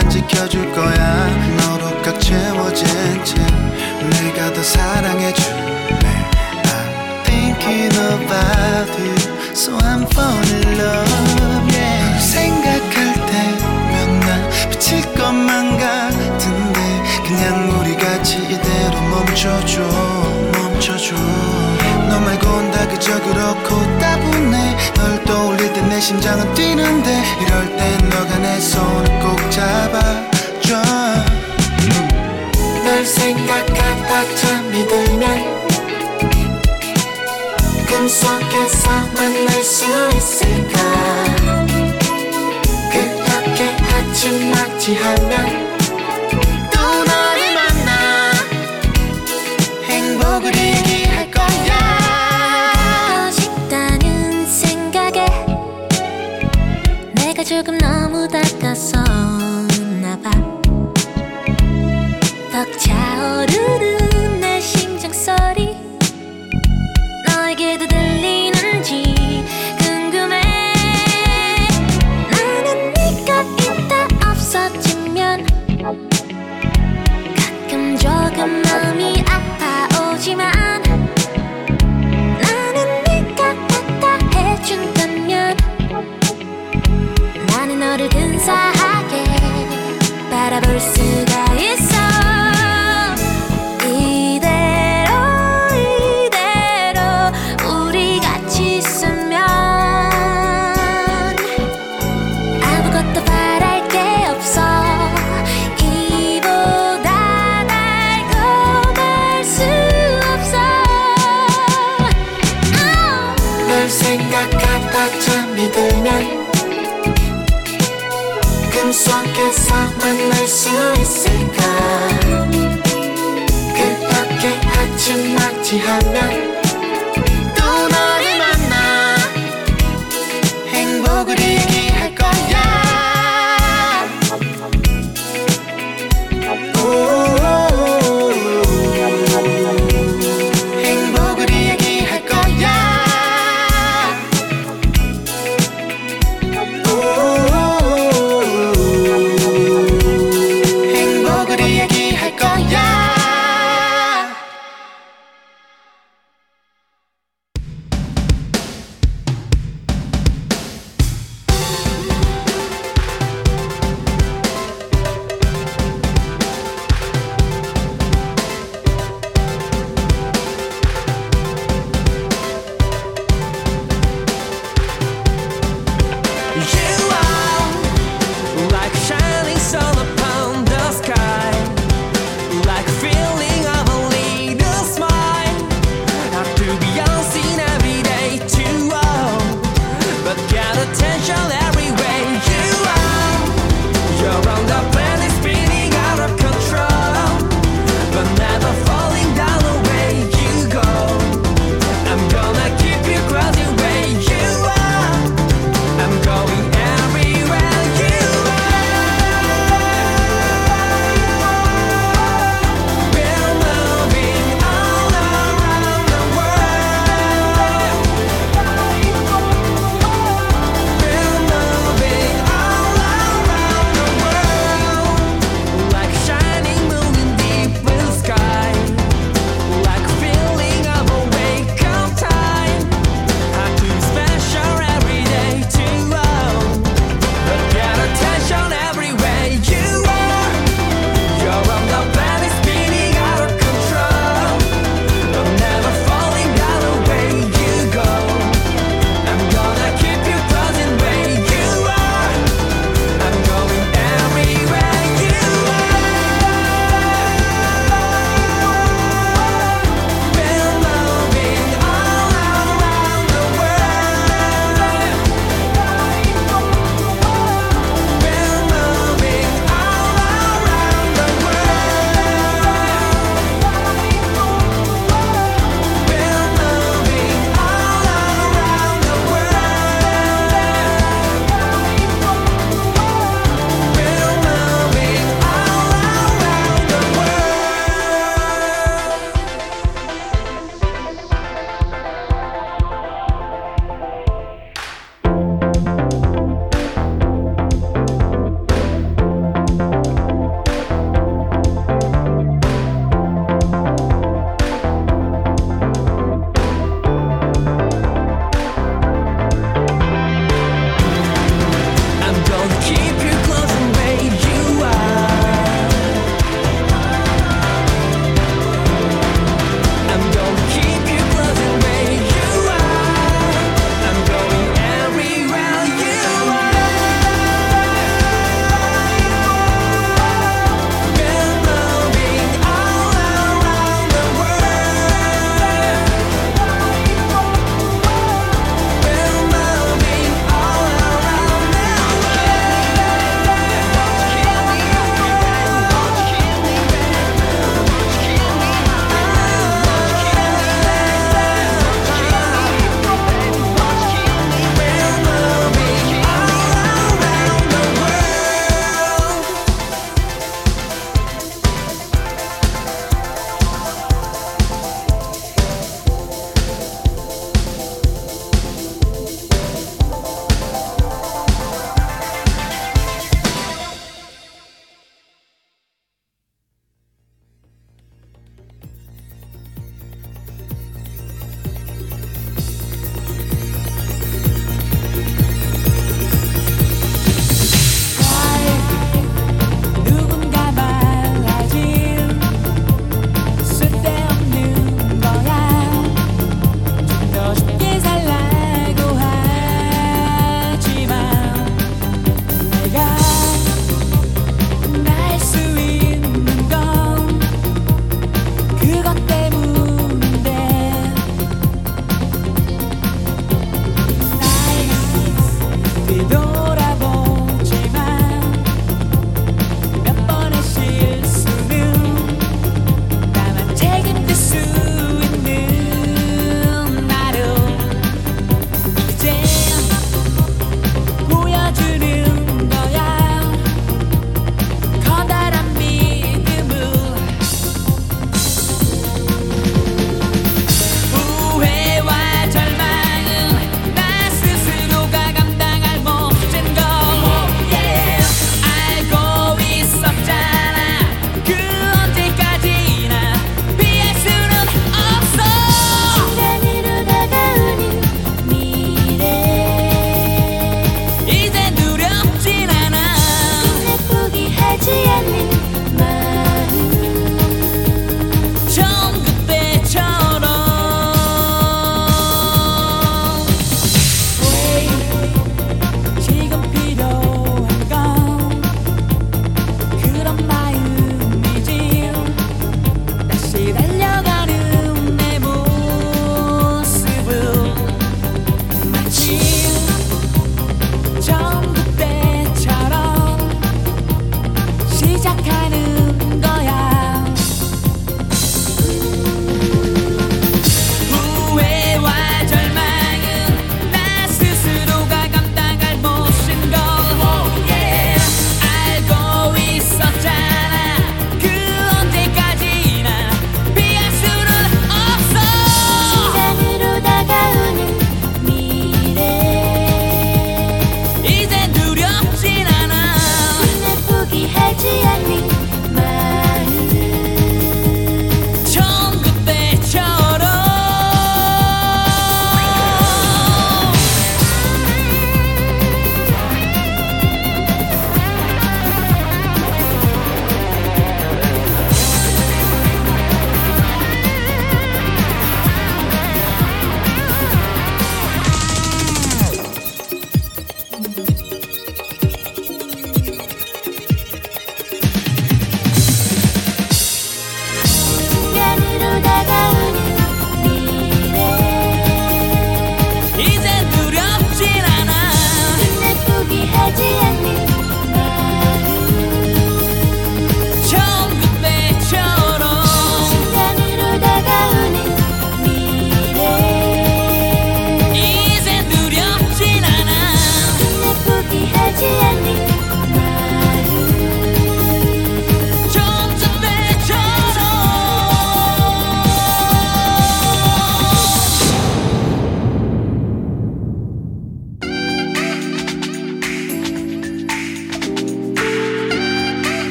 난 지켜줄 거야. 너로 꽉 채워진 채 내가 더 사랑해줄래? I'm thinking about you So I'm falling in love. Yeah. 생각할 때면 난 미칠 것만 같은데 그냥 우리 같이 이대로 멈춰줘 멈춰줘. 너 말곤 다 그저 그렇고 따분해. 널 떠올려 듯 내 심장은 뛰는데 이럴 땐 너가 내 손을 꼭 잡아줘. 널 생각하다 잠이 들면 꿈속에서 만날 수 있을까? 그렇게 하지 마지 하면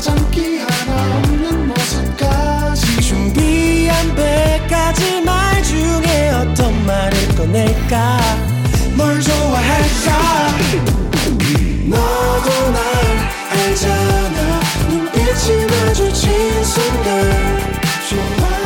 잠 기하 는 모습까지. 준비한 배까지 말 중에 어떤 말을 꺼낼까? 뭘 좋아할까? 너도 날 알잖아. 눈빛이 마주친 순간 좋아.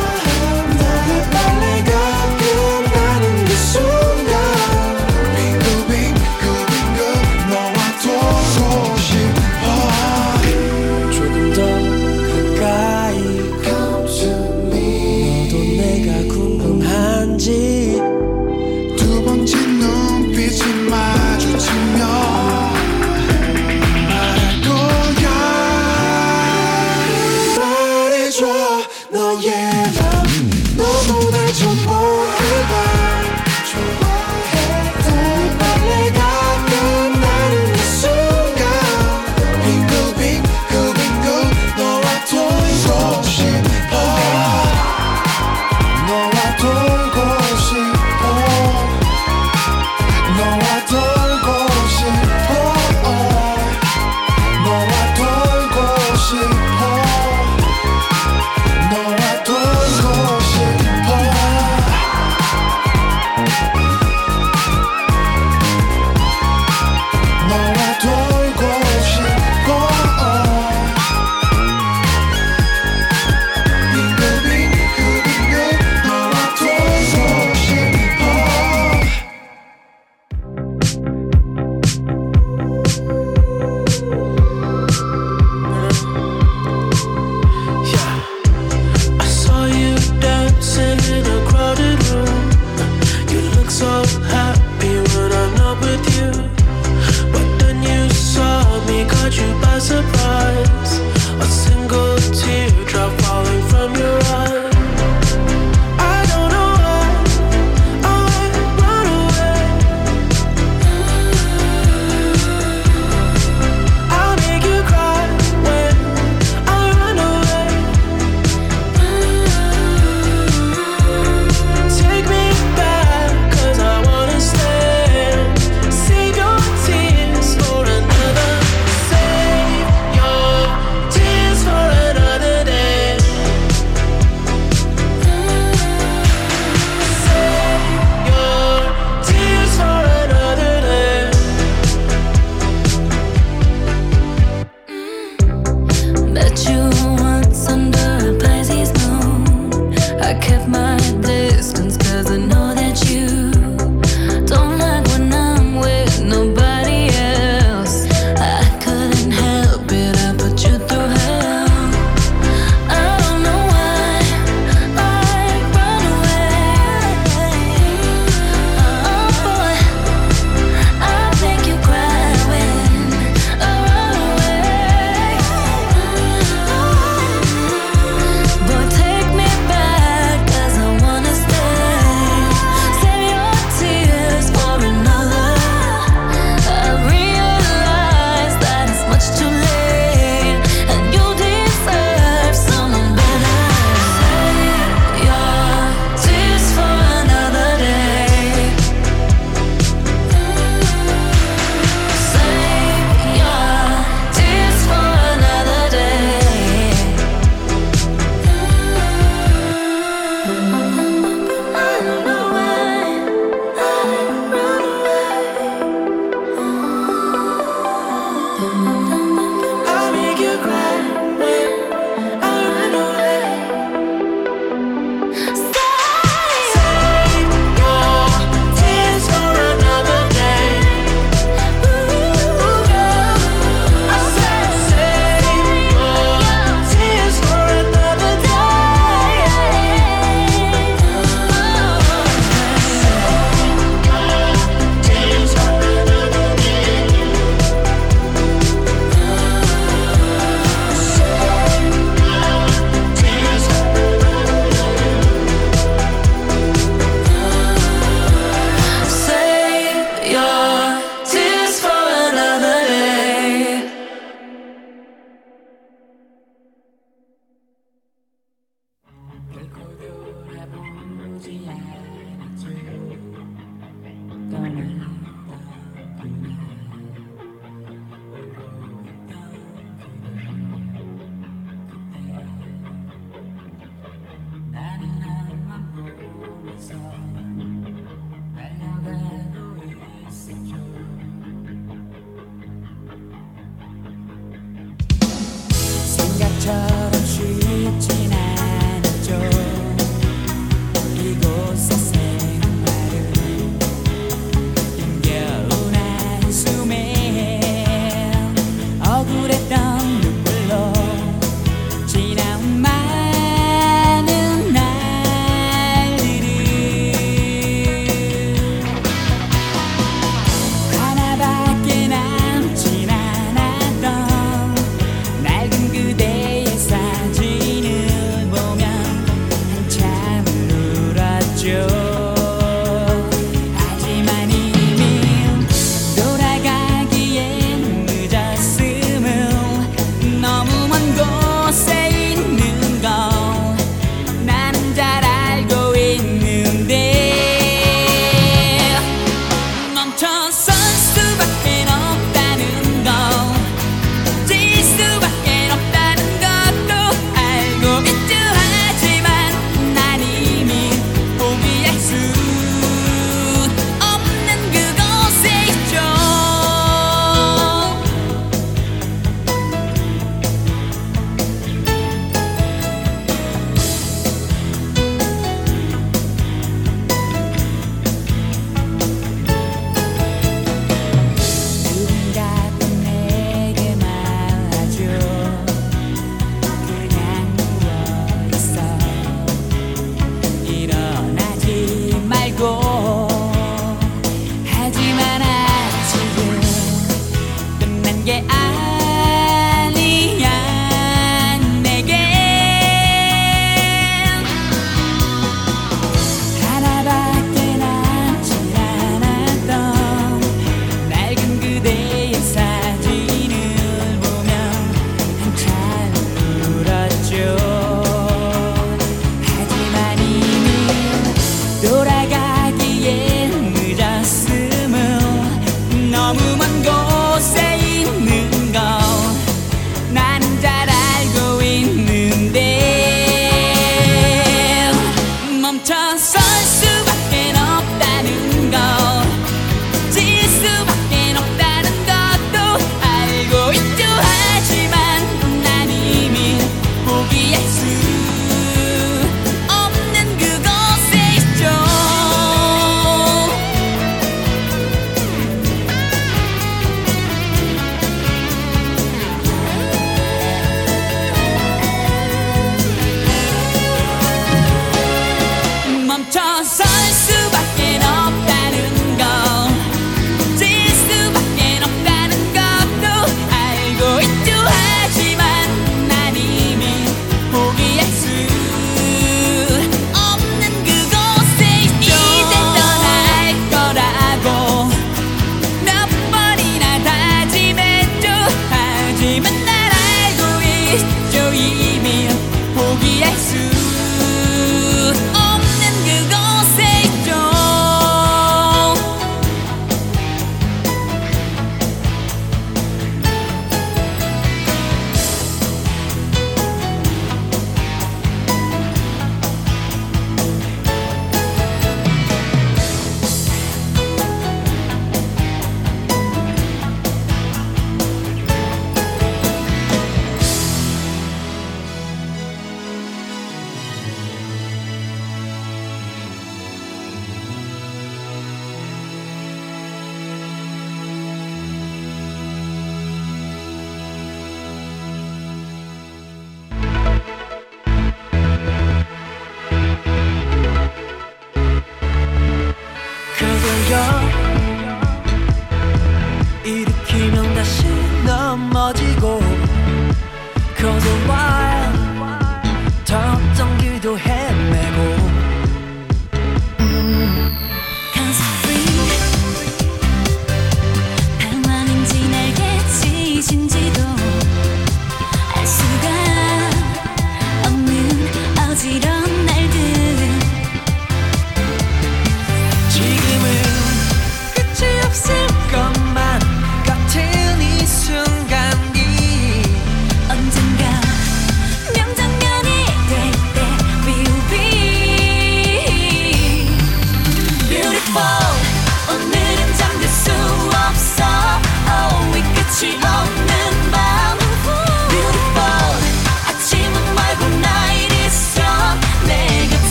your